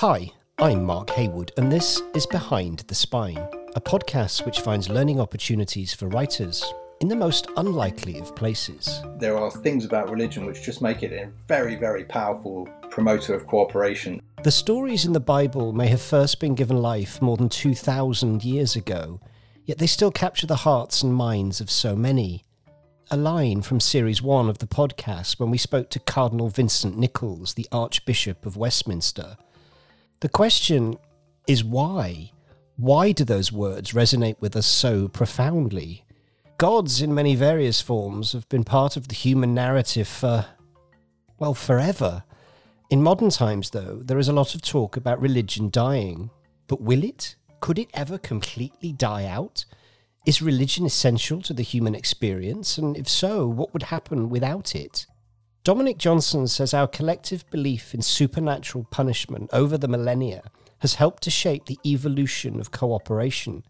Hi, I'm Mark Haywood, and this is Behind the Spine, a podcast which finds learning opportunities for writers in the most unlikely of places. There are things about religion which just make it a very, very powerful promoter of cooperation. The stories in the Bible may have first been given life more than 2,000 years ago, yet they still capture the hearts and minds of so many. A line from Series 1 of the podcast when we spoke to Cardinal Vincent Nichols, the Archbishop of Westminster. The question is why? Why do those words resonate with us so profoundly? Gods, in many various forms, have been part of the human narrative for, well, forever. In modern times, though, there is a lot of talk about religion dying. But will it? Could it ever completely die out? Is religion essential to the human experience? And if so, what would happen without it? Dominic Johnson says our collective belief in supernatural punishment over the millennia has helped to shape the evolution of cooperation.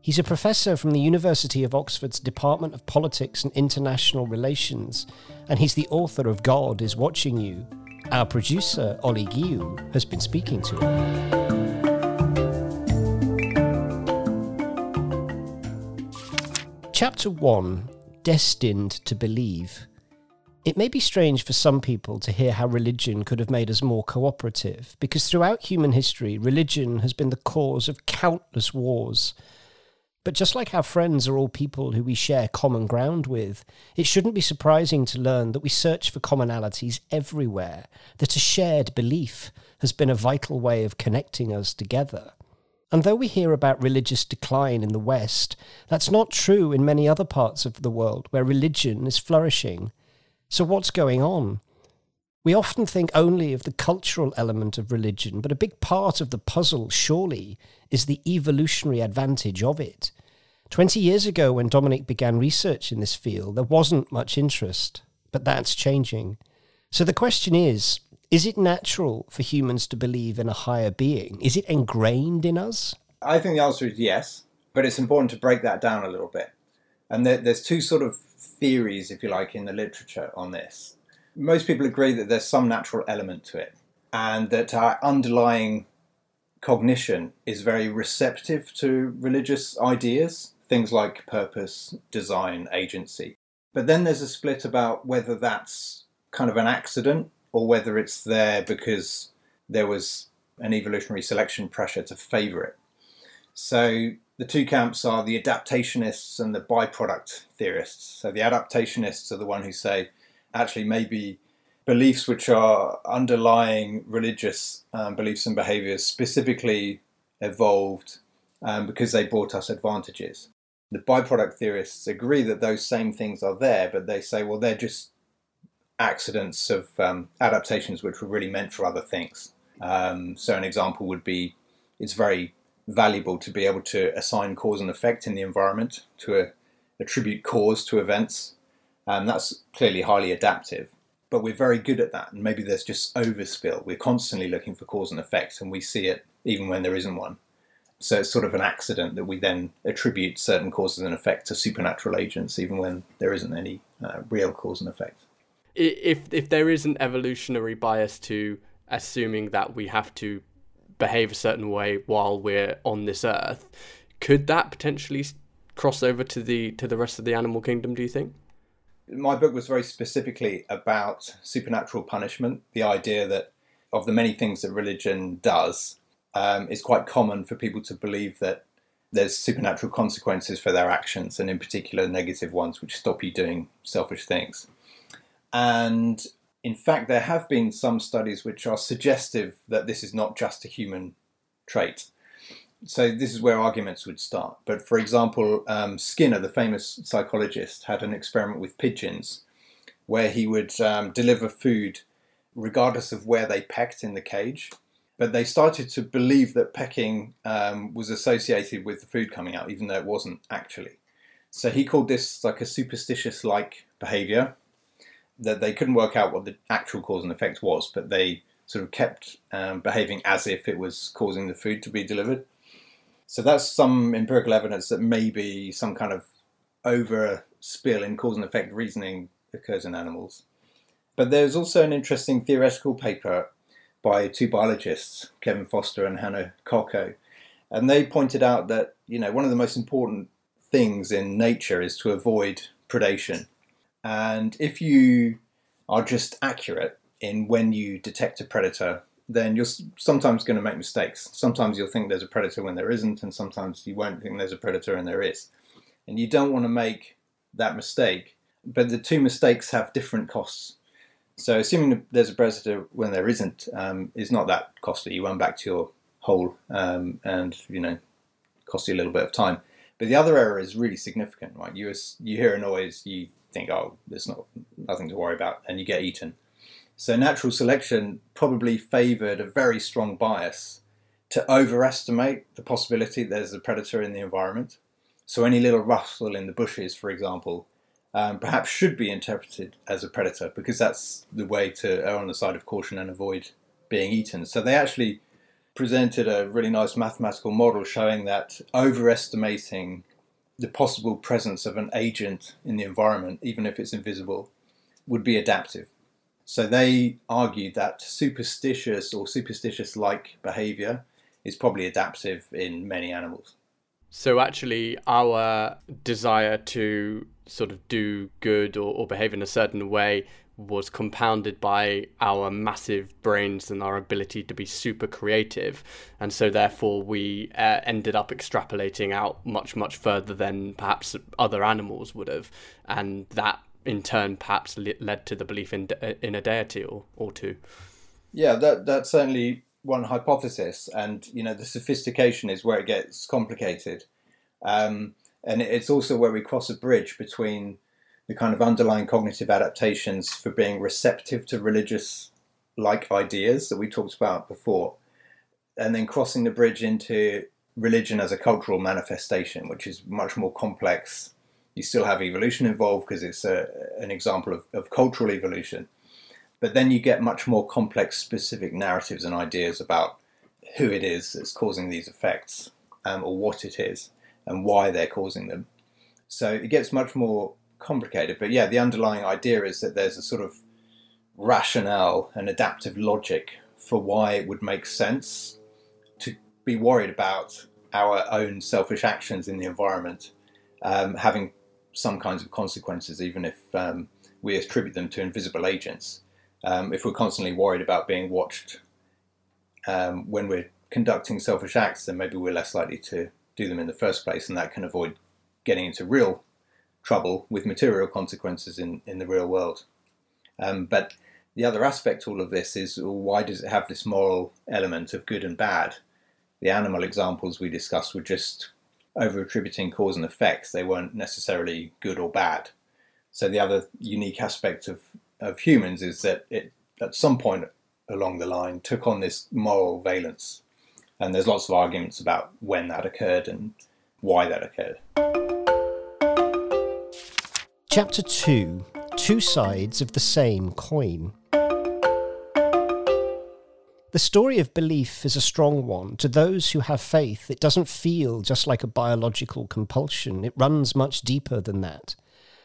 He's a professor from the University of Oxford's Department of Politics and International Relations, and he's the author of God is Watching You. Our producer, Ollie Guillou, has been speaking to him. Chapter 1 Destined to Believe. It may be strange for some people to hear how religion could have made us more cooperative, because throughout human history, religion has been the cause of countless wars but just like our friends are all people who we share common ground with, it shouldn't be surprising to learn that we search for commonalities everywhere, that a shared belief has been a vital way of connecting us together. And though we hear about religious decline in the West, that's not true in many other parts of the world where religion is flourishing. So, what's going on? We often think only of the cultural element of religion, but a big part of the puzzle, surely, is the evolutionary advantage of it. Twenty years ago, when Dominic began research in this field, there wasn't much interest, but that's changing. So the question is is it natural for humans to believe in a higher being? Is it ingrained in us? I think the answer is yes, but it's important to break that down a little bit. And there's two sort of theories, if you like, in the literature on this most people agree that there's some natural element to it and that our underlying cognition is very receptive to religious ideas, things like purpose, design, agency. But then there's a split about whether that's kind of an accident or whether it's there because there was an evolutionary selection pressure to favor it. So the two camps are the adaptationists and the byproduct theorists. So the adaptationists are the one who say actually maybe beliefs which are underlying religious um, beliefs and behaviors specifically evolved um, because they brought us advantages. The byproduct theorists agree that those same things are there, but they say, well, they're just accidents of um, adaptations which were really meant for other things. Um, so, an example would be it's very valuable to be able to assign cause and effect in the environment, to a, attribute cause to events, um, that's clearly highly adaptive, but we're very good at that. And maybe there's just overspill. We're constantly looking for cause and effect, and we see it even when there isn't one. So it's sort of an accident that we then attribute certain causes and effects to supernatural agents, even when there isn't any uh, real cause and effect. If if there is an evolutionary bias to assuming that we have to behave a certain way while we're on this earth, could that potentially cross over to the to the rest of the animal kingdom? Do you think? my book was very specifically about supernatural punishment, the idea that of the many things that religion does, um, it's quite common for people to believe that there's supernatural consequences for their actions, and in particular negative ones, which stop you doing selfish things. And in fact, there have been some studies which are suggestive that this is not just a human trait so this is where arguments would start. But for example, um, Skinner, the famous psychologist, had an experiment with pigeons where he would um, deliver food regardless of where they pecked in the cage. But they started to believe that pecking um, was associated with the food coming out, even though it wasn't actually. So he called this like a superstitious like behavior that they couldn't work out what the actual cause and effect was, but they sort of kept um, behaving as if it was causing the food to be delivered. So that's some empirical evidence that maybe some kind of over spill in cause and effect reasoning occurs in animals. But there's also an interesting theoretical paper by two biologists, Kevin Foster and Hanna Kokko. And they pointed out that, you know, one of the most important things in nature is to avoid predation. And if you are just accurate in when you detect a predator, then you're sometimes going to make mistakes. Sometimes you'll think there's a predator when there isn't, and sometimes you won't think there's a predator and there is. And you don't want to make that mistake. But the two mistakes have different costs. So assuming there's a predator when there isn't um, is not that costly. You run back to your hole um, and you know cost you a little bit of time. But the other error is really significant, right? You you hear a noise, you think, oh, there's not nothing to worry about, and you get eaten. So natural selection probably favoured a very strong bias to overestimate the possibility there's a predator in the environment. So any little rustle in the bushes, for example, um, perhaps should be interpreted as a predator because that's the way to err on the side of caution and avoid being eaten. So they actually presented a really nice mathematical model showing that overestimating the possible presence of an agent in the environment, even if it's invisible, would be adaptive. So they argued that superstitious or superstitious like behavior is probably adaptive in many animals. So actually, our desire to sort of do good or, or behave in a certain way was compounded by our massive brains and our ability to be super creative. And so, therefore, we uh, ended up extrapolating out much, much further than perhaps other animals would have. And that, in turn, perhaps led to the belief in, in a deity or, or two. Yeah, that, that's certainly one hypothesis, and you know the sophistication is where it gets complicated, um, and it's also where we cross a bridge between the kind of underlying cognitive adaptations for being receptive to religious like ideas that we talked about before, and then crossing the bridge into religion as a cultural manifestation, which is much more complex. You still have evolution involved because it's a, an example of, of cultural evolution but then you get much more complex, specific narratives and ideas about who it is that's causing these effects, um, or what it is, and why they're causing them. So it gets much more complicated. But yeah, the underlying idea is that there's a sort of rationale and adaptive logic for why it would make sense to be worried about our own selfish actions in the environment um, having some kinds of consequences, even if um, we attribute them to invisible agents um, if we're constantly worried about being watched um, when we're conducting selfish acts, then maybe we're less likely to do them in the first place, and that can avoid getting into real trouble with material consequences in, in the real world. Um, but the other aspect to all of this is why does it have this moral element of good and bad? The animal examples we discussed were just over attributing cause and effects, they weren't necessarily good or bad. So the other unique aspect of of humans is that it at some point along the line took on this moral valence, and there's lots of arguments about when that occurred and why that occurred. Chapter 2 Two Sides of the Same Coin. The story of belief is a strong one. To those who have faith, it doesn't feel just like a biological compulsion, it runs much deeper than that.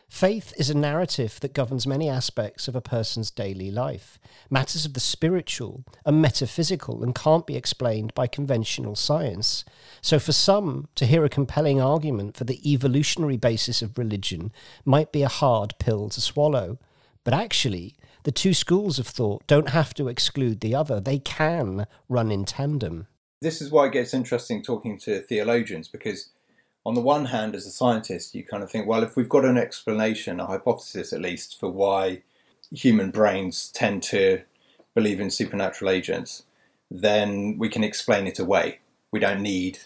Faith is a narrative that governs many aspects of a person's daily life. Matters of the spiritual are metaphysical and can't be explained by conventional science. So, for some, to hear a compelling argument for the evolutionary basis of religion might be a hard pill to swallow. But actually, the two schools of thought don't have to exclude the other, they can run in tandem. This is why it gets interesting talking to theologians because on the one hand, as a scientist, you kind of think, well, if we've got an explanation, a hypothesis at least, for why human brains tend to believe in supernatural agents, then we can explain it away. We don't need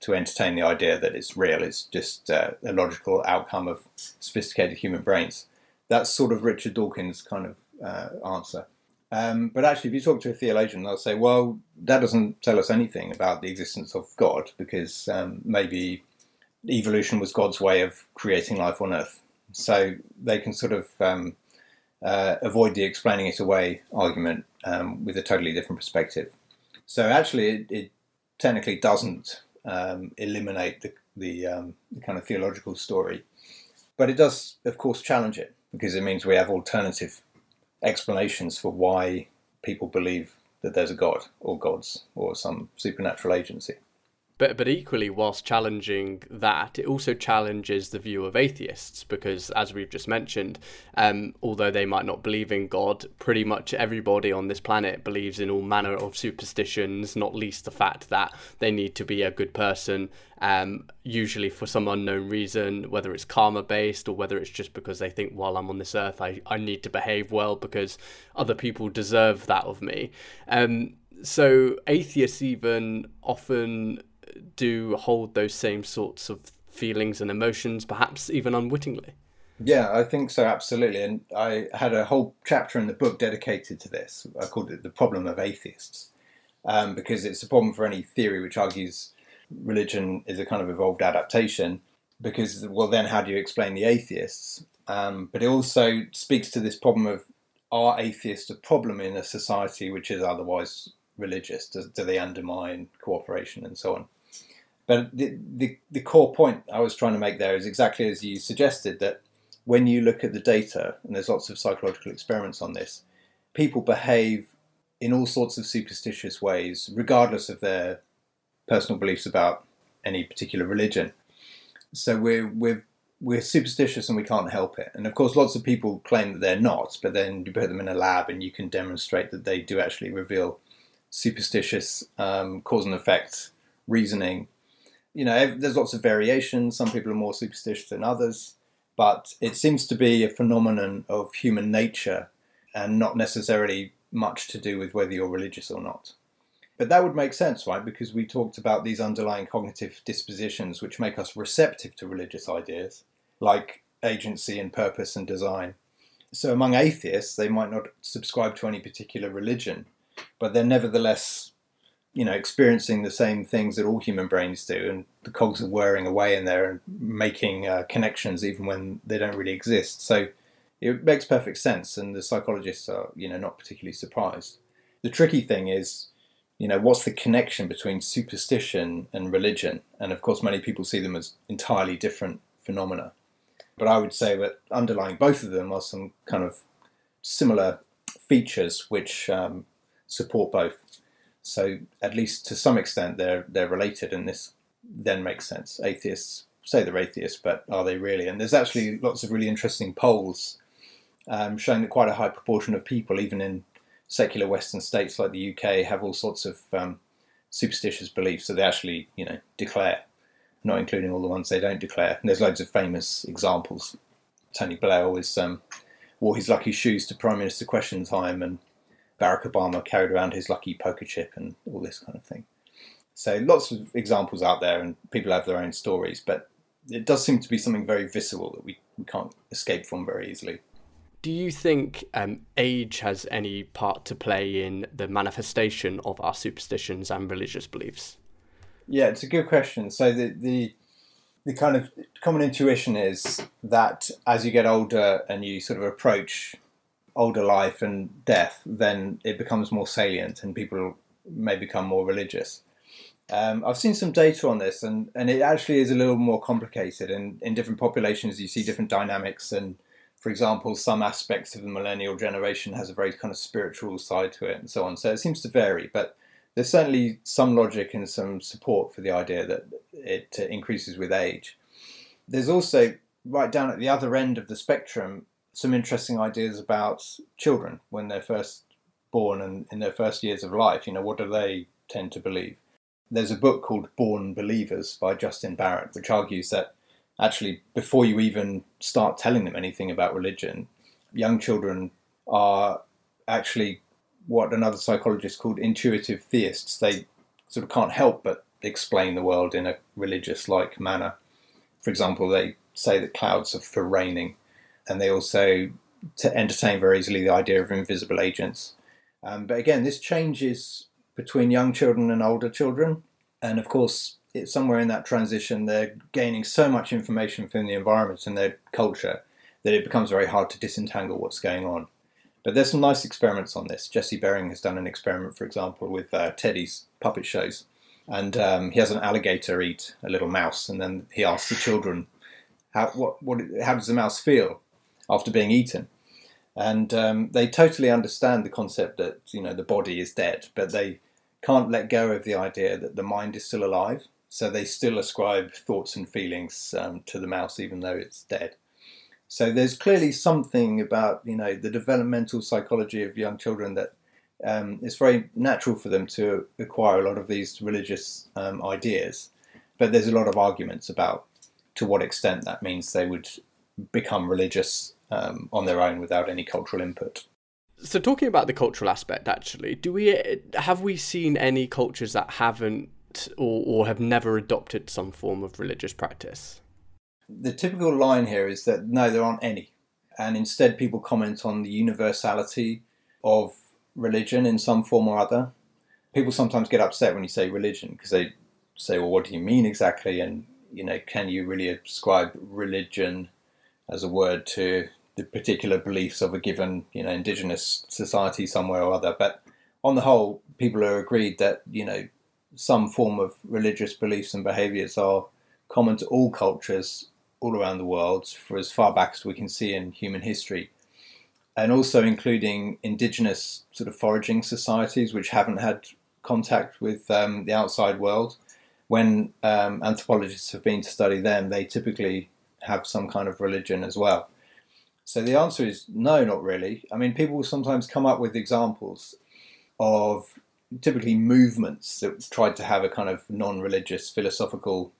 to entertain the idea that it's real, it's just uh, a logical outcome of sophisticated human brains. That's sort of Richard Dawkins' kind of uh, answer. Um, but actually, if you talk to a theologian, they'll say, well, that doesn't tell us anything about the existence of God because um, maybe evolution was God's way of creating life on Earth. So they can sort of um, uh, avoid the explaining it away argument um, with a totally different perspective. So actually, it, it technically doesn't um, eliminate the, the, um, the, kind of theological story, but it does, of course, challenge it because it means we have alternative explanations for why people believe that there's a God or gods or some supernatural agency. But but equally, whilst challenging that, it also challenges the view of atheists because, as we've just mentioned, um, although they might not believe in God, pretty much everybody on this planet believes in all manner of superstitions. Not least the fact that they need to be a good person, um, usually for some unknown reason, whether it's karma based or whether it's just because they think while I'm on this earth, I I need to behave well because other people deserve that of me. Um, so atheists even often do hold those same sorts of feelings and emotions, perhaps even unwittingly. Yeah, I think so, absolutely. And I had a whole chapter in the book dedicated to this. I called it The Problem of Atheists, um, because it's a problem for any theory which argues religion is a kind of evolved adaptation. Because, well, then how do you explain the atheists? Um, but it also speaks to this problem of are atheists a problem in a society which is otherwise religious? Do, do they undermine cooperation and so on? But the, the, the core point I was trying to make there is exactly as you suggested that when you look at the data, and there's lots of psychological experiments on this, people behave in all sorts of superstitious ways, regardless of their personal beliefs about any particular religion. So we're we're we're superstitious and we can't help it. And of course, lots of people claim that they're not, but then you put them in a lab and you can demonstrate that they do actually reveal superstitious um, cause and effect reasoning you know, there's lots of variations. Some people are more superstitious than others, but it seems to be a phenomenon of human nature and not necessarily much to do with whether you're religious or not. But that would make sense, right? Because we talked about these underlying cognitive dispositions which make us receptive to religious ideas, like agency and purpose and design. So among atheists, they might not subscribe to any particular religion, but they're nevertheless you know experiencing the same things that all human brains do, and the cogs are whirring away in there and making uh, connections even when they don't really exist. So it makes perfect sense, and the psychologists are you know not particularly surprised. The tricky thing is, you know, what's the connection between superstition and religion? And of course, many people see them as entirely different phenomena. But I would say that underlying both of them are some kind of similar features which um, support both. So at least to some extent, they're they're related, and this then makes sense. Atheists say they're atheists, but are they really? And there's actually lots of really interesting polls um, showing that quite a high proportion of people, even in secular Western states like the UK, have all sorts of um, superstitious beliefs that they actually, you know, declare, not including all the ones they don't declare. And there's loads of famous examples. Tony Blair always um, wore his lucky shoes to Prime Minister Question Time, and Barack Obama carried around his lucky poker chip and all this kind of thing. So lots of examples out there, and people have their own stories, but it does seem to be something very visceral that we, we can't escape from very easily. Do you think um, age has any part to play in the manifestation of our superstitions and religious beliefs? Yeah, it's a good question. So the the the kind of common intuition is that as you get older and you sort of approach older life and death, then it becomes more salient and people may become more religious. Um, I've seen some data on this, and, and it actually is a little more complicated. And in different populations, you see different dynamics. And for example, some aspects of the millennial generation has a very kind of spiritual side to it, and so on. So it seems to vary, but there's certainly some logic and some support for the idea that it increases with age. There's also right down at the other end of the spectrum some interesting ideas about children when they're first born and in their first years of life. You know, what do they tend to believe? There's a book called Born Believers by Justin Barrett, which argues that actually, before you even start telling them anything about religion, young children are actually what another psychologist called intuitive theists. They sort of can't help but explain the world in a religious like manner. For example, they say that clouds are for raining and they also to entertain very easily the idea of invisible agents. Um, but again, this changes between young children and older children, and of course, it's somewhere in that transition they're gaining so much information from the environment and their culture that it becomes very hard to disentangle what's going on. But there's some nice experiments on this. Jesse Bering has done an experiment, for example, with uh, Teddy's puppet shows, and um, he has an alligator eat a little mouse, and then he asks the children, "How what what? How does the mouse feel?" After being eaten. and um, they totally understand the concept that you know the body is dead, but they can't let go of the idea that the mind is still alive. So they still ascribe thoughts and feelings um, to the mouse, even though it's dead. So there's clearly something about you know the developmental psychology of young children that um, it's very natural for them to acquire a lot of these religious um, ideas, but there's a lot of arguments about to what extent that means they would become religious um, on their own without any cultural input. So, talking about the cultural aspect, actually, do we have we seen any cultures that haven't or, or have never adopted some form of religious practice? The typical line here is that no, there aren't any, and instead people comment on the universality of religion in some form or other. People sometimes get upset when you say religion because they say, "Well, what do you mean exactly?" And you know, can you really ascribe religion as a word to the particular beliefs of a given, you know, indigenous society somewhere or other? But on the whole, people are agreed that you know some form of religious beliefs and behaviours are common to all cultures all around the world for as far back as we can see in human history and also including indigenous sort of foraging societies which haven't had contact with um, the outside world. When um, anthropologists have been to study them, they typically have some kind of religion as well. So the answer is no, not really. I mean, people sometimes come up with examples of typically movements that tried to have a kind of non religious philosophical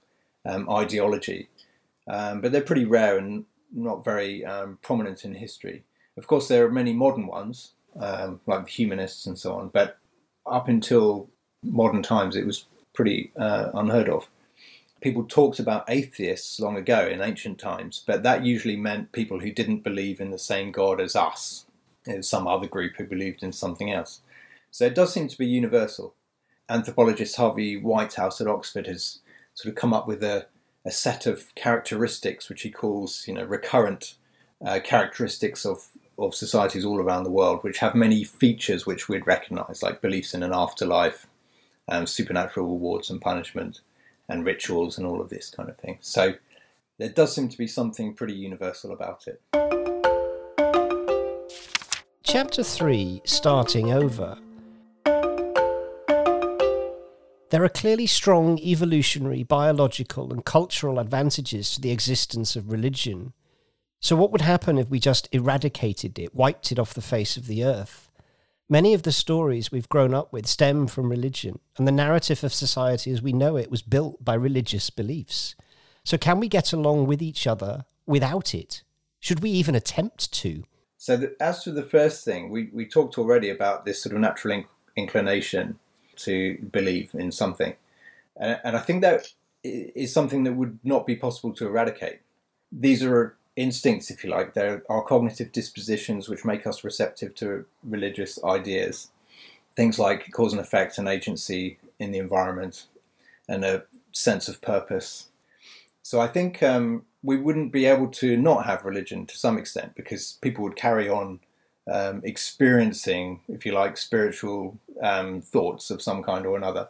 um, ideology, um, but they're pretty rare and not very um, prominent in history. Of course, there are many modern ones, um, like humanists and so on, but up until modern times, it was pretty uh, unheard of. People talked about atheists long ago in ancient times, but that usually meant people who didn't believe in the same God as us, as some other group who believed in something else. So it does seem to be universal. Anthropologist Harvey Whitehouse at Oxford has sort of come up with a, a set of characteristics which he calls, you know, recurrent uh, characteristics of of societies all around the world, which have many features which we'd recognise, like beliefs in an afterlife, um, supernatural rewards and punishment, and rituals, and all of this kind of thing. So there does seem to be something pretty universal about it. Chapter 3 Starting Over. There are clearly strong evolutionary, biological, and cultural advantages to the existence of religion so, what would happen if we just eradicated it, wiped it off the face of the earth? Many of the stories we've grown up with stem from religion, and the narrative of society as we know it was built by religious beliefs. So, can we get along with each other without it? Should we even attempt to? So, the, as to the first thing, we, we talked already about this sort of natural inc- inclination to believe in something. And, and I think that is something that would not be possible to eradicate. These are instincts, if you like. There are cognitive dispositions which make us receptive to religious ideas. Things like cause and effect and agency in the environment and a sense of purpose. So I think um, we wouldn't be able to not have religion to some extent because people would carry on um, experiencing, if you like, spiritual um, thoughts of some kind or another.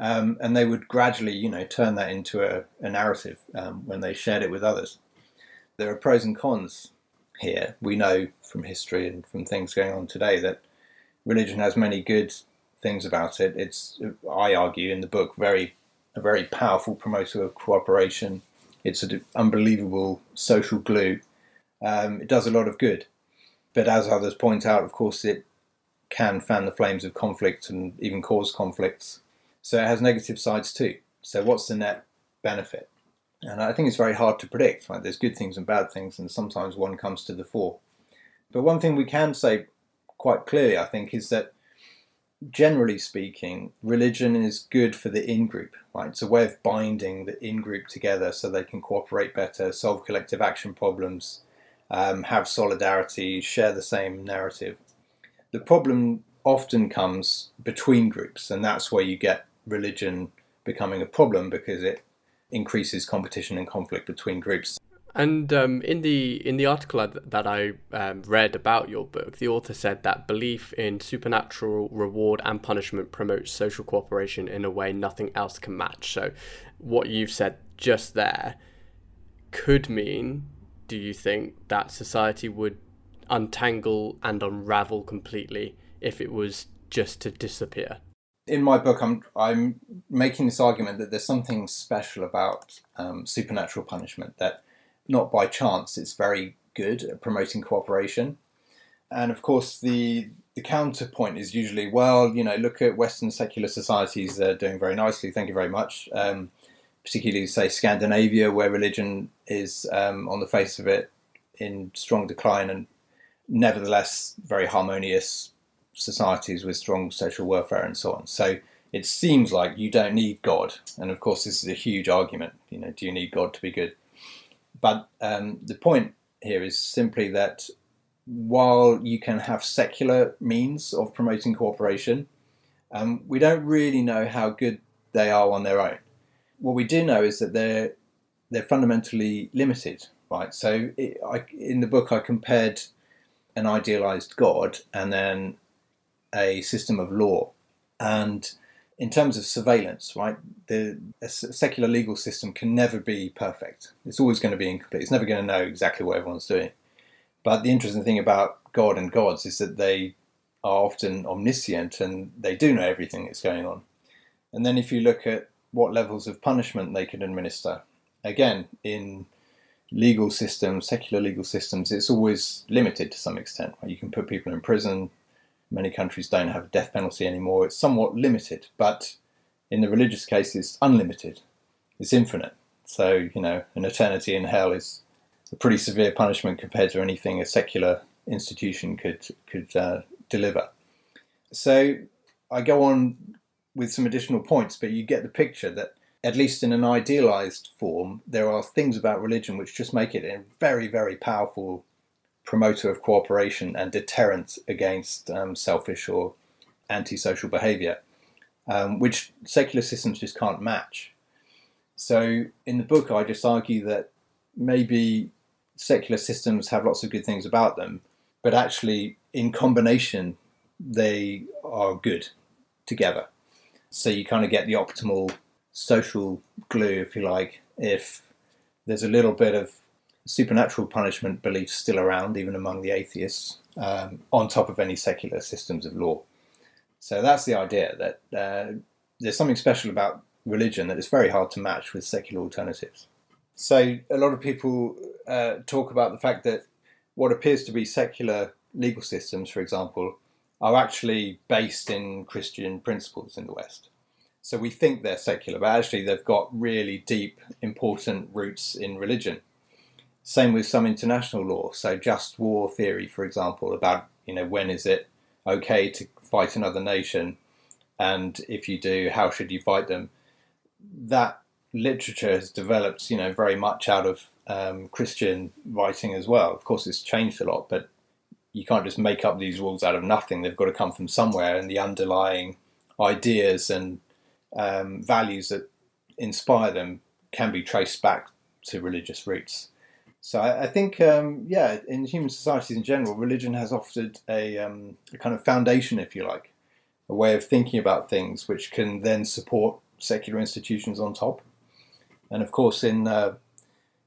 Um, and they would gradually, you know, turn that into a, a narrative um, when they shared it with others there are pros and cons here. We know from history and from things going on today that religion has many good things about it. It's, I argue in the book, very a very powerful promoter of cooperation. It's an unbelievable social glue. Um, it does a lot of good, but as others point out, of course, it can fan the flames of conflict and even cause conflicts. So it has negative sides too. So what's the net benefit? And I think it's very hard to predict. Right? There's good things and bad things, and sometimes one comes to the fore. But one thing we can say quite clearly, I think, is that generally speaking, religion is good for the in group. Right? It's a way of binding the in group together so they can cooperate better, solve collective action problems, um, have solidarity, share the same narrative. The problem often comes between groups, and that's where you get religion becoming a problem because it increases competition and conflict between groups. And um, in the in the article that I um, read about your book, the author said that belief in supernatural reward and punishment promotes social cooperation in a way nothing else can match. So, what you've said just there could mean, do you think that society would untangle and unravel completely if it was just to disappear. In my book, I'm I'm making this argument that there's something special about um, supernatural punishment that, not by chance, it's very good at promoting cooperation, and of course the the counterpoint is usually, well, you know, look at Western secular societies; they're doing very nicely. Thank you very much. Um, particularly, say Scandinavia, where religion is um, on the face of it in strong decline, and nevertheless very harmonious societies with strong social welfare and so on. So it seems like you don't need God, and of course this is a huge argument. You know, do you need God to be good? But um, the point here is simply that while you can have secular means of promoting cooperation, um, we don't really know how good they are on their own. What we do know is that they're they're fundamentally limited, right? So it, I, in the book, I compared an idealized God and then a system of law. And in terms of surveillance, right, the secular legal system can never be perfect. It's always going to be incomplete. It's never going to know exactly what everyone's doing. But the interesting thing about God and gods is that they are often omniscient and they do know everything that's going on. And then if you look at what levels of punishment they can administer, again, in legal systems, secular legal systems, it's always limited to some extent. You can put people in prison, Many countries don't have a death penalty anymore. It's somewhat limited, but in the religious case, it's unlimited. It's infinite. So, you know, an eternity in hell is a pretty severe punishment compared to anything a secular institution could could uh, deliver. So, I go on with some additional points, but you get the picture that at least in an idealized form, there are things about religion which just make it a very, very powerful promoter of cooperation and deterrent against um, selfish or antisocial behavior, um, which secular systems just can't match. So, in the book, I just argue that maybe secular systems have lots of good things about them, but actually, in combination, they are good together. So, you kind of get the optimal social glue, if you like, if there's a little bit of supernatural punishment beliefs still around, even among the atheists, um, on top of any secular systems of law. So that's the idea that uh, there's something special about religion that is very hard to match with secular alternatives. So a lot of people uh, talk about the fact that what appears to be secular legal systems, for example, are actually based in Christian principles in the West. So we think they're secular, but actually they've got really deep, important roots in religion. Same with some international law. So just war theory, for example, about you know when is it okay to fight another nation, and if you do, how should you fight them? That literature has developed, you know, very much out of um, Christian writing as well. Of course, it's changed a lot, but you can't just make up these rules out of nothing. They've got to come from somewhere, and the underlying ideas and um, values that inspire them can be traced back to religious roots. So I, I think, um, yeah, in human societies in general, religion has offered a, um, a kind of foundation, if you like, a way of thinking about things which can then support secular institutions on top. And of course, in uh,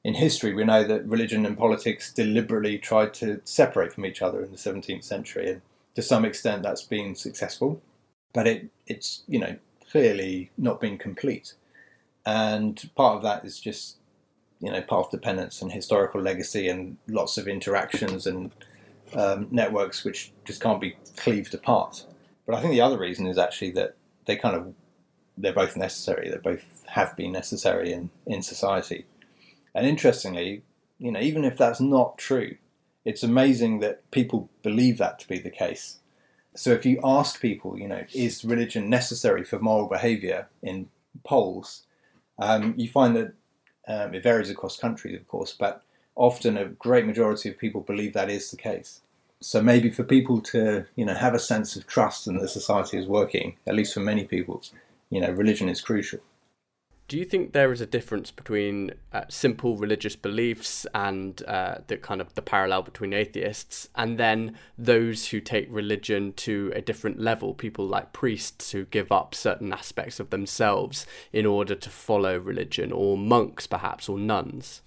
in history, we know that religion and politics deliberately tried to separate from each other in the 17th century, and to some extent, that's been successful. But it it's you know clearly not been complete, and part of that is just you know path dependence and historical legacy and lots of interactions and um, networks which just can't be cleaved apart. But I think the other reason is actually that they kind of they're both necessary. They both have been necessary in in society. And interestingly, you know, even if that's not true, it's amazing that people believe that to be the case. So if you ask people, you know, is religion necessary for moral behaviour in polls, um, you find that um, it varies across countries, of course, but often a great majority of people believe that is the case. So maybe for people to, you know, have a sense of trust in the society is working, at least for many people, you know, religion is crucial. Do you think there is a difference between uh, simple religious beliefs and uh, the kind of the parallel between atheists, and then those who take religion to a different level? People like priests who give up certain aspects of themselves in order to follow religion, or monks perhaps, or nuns.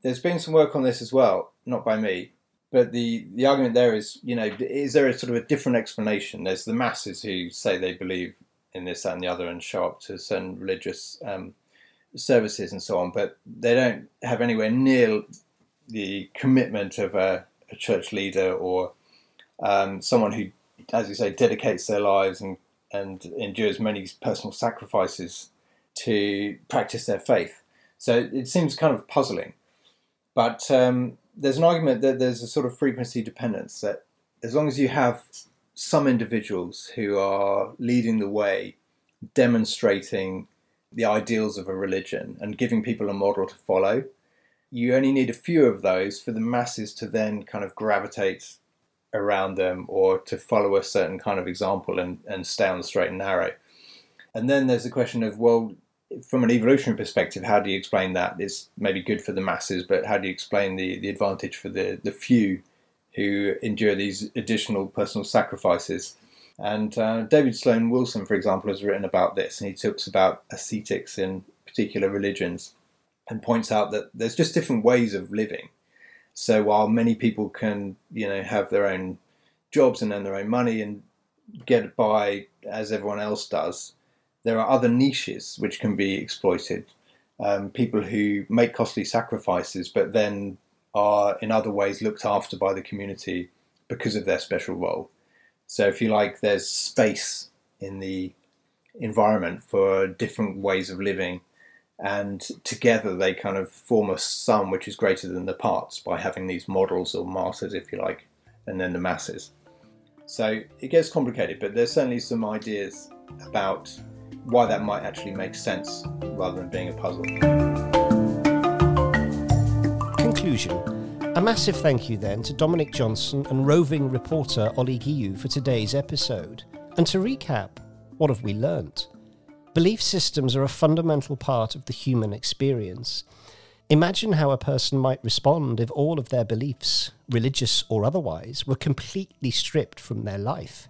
There's been some work on this as well, not by me, But the, the argument there is, you know, is there a sort of a different explanation? There's the masses who say they believe in this, that, and the other and show up to certain religious um, services and so on, but they don't have anywhere near the commitment of a, a church leader or um, someone who, as you say, dedicates their lives and, and endures many personal sacrifices to practice their faith. So it seems kind of puzzling. But um, there's an argument that there's a sort of frequency dependence that as long as you have some individuals who are leading the way, demonstrating the ideals of a religion and giving people a model to follow, you only need a few of those for the masses to then kind of gravitate around them or to follow a certain kind of example and, and stay on the straight and narrow. And then there's the question of, well, from an evolutionary perspective, how do you explain that? It's maybe good for the masses, but how do you explain the, the advantage for the, the few who endure these additional personal sacrifices? And uh, David Sloan Wilson, for example, has written about this, and he talks about ascetics in particular religions and points out that there's just different ways of living. So while many people can, you know, have their own jobs and earn their own money and get by as everyone else does, there are other niches which can be exploited. Um, people who make costly sacrifices but then are in other ways looked after by the community because of their special role. So, if you like, there's space in the environment for different ways of living, and together they kind of form a sum which is greater than the parts by having these models or martyrs, if you like, and then the masses. So, it gets complicated, but there's certainly some ideas about why that might actually make sense rather than being a puzzle. Conclusion. A massive thank you then to Dominic Johnson and roving reporter Ollie Guillou for today's episode. And to recap, what have we learnt? Belief systems are a fundamental part of the human experience. Imagine how a person might respond if all of their beliefs, religious or otherwise, were completely stripped from their life.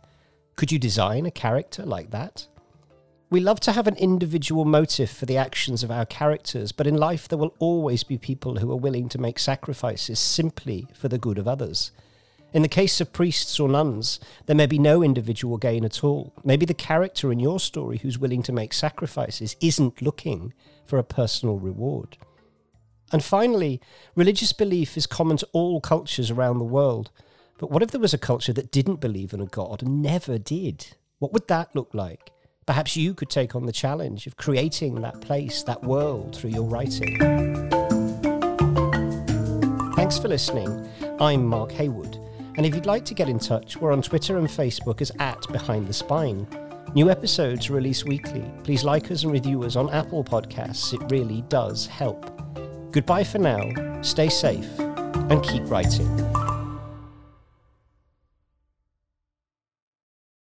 Could you design a character like that? We love to have an individual motive for the actions of our characters, but in life there will always be people who are willing to make sacrifices simply for the good of others. In the case of priests or nuns, there may be no individual gain at all. Maybe the character in your story who's willing to make sacrifices isn't looking for a personal reward. And finally, religious belief is common to all cultures around the world. But what if there was a culture that didn't believe in a god and never did? What would that look like? Perhaps you could take on the challenge of creating that place, that world through your writing. Thanks for listening. I'm Mark Haywood, and if you'd like to get in touch, we're on Twitter and Facebook as at Behind the Spine. New episodes release weekly. Please like us and review us on Apple Podcasts, it really does help. Goodbye for now, stay safe, and keep writing.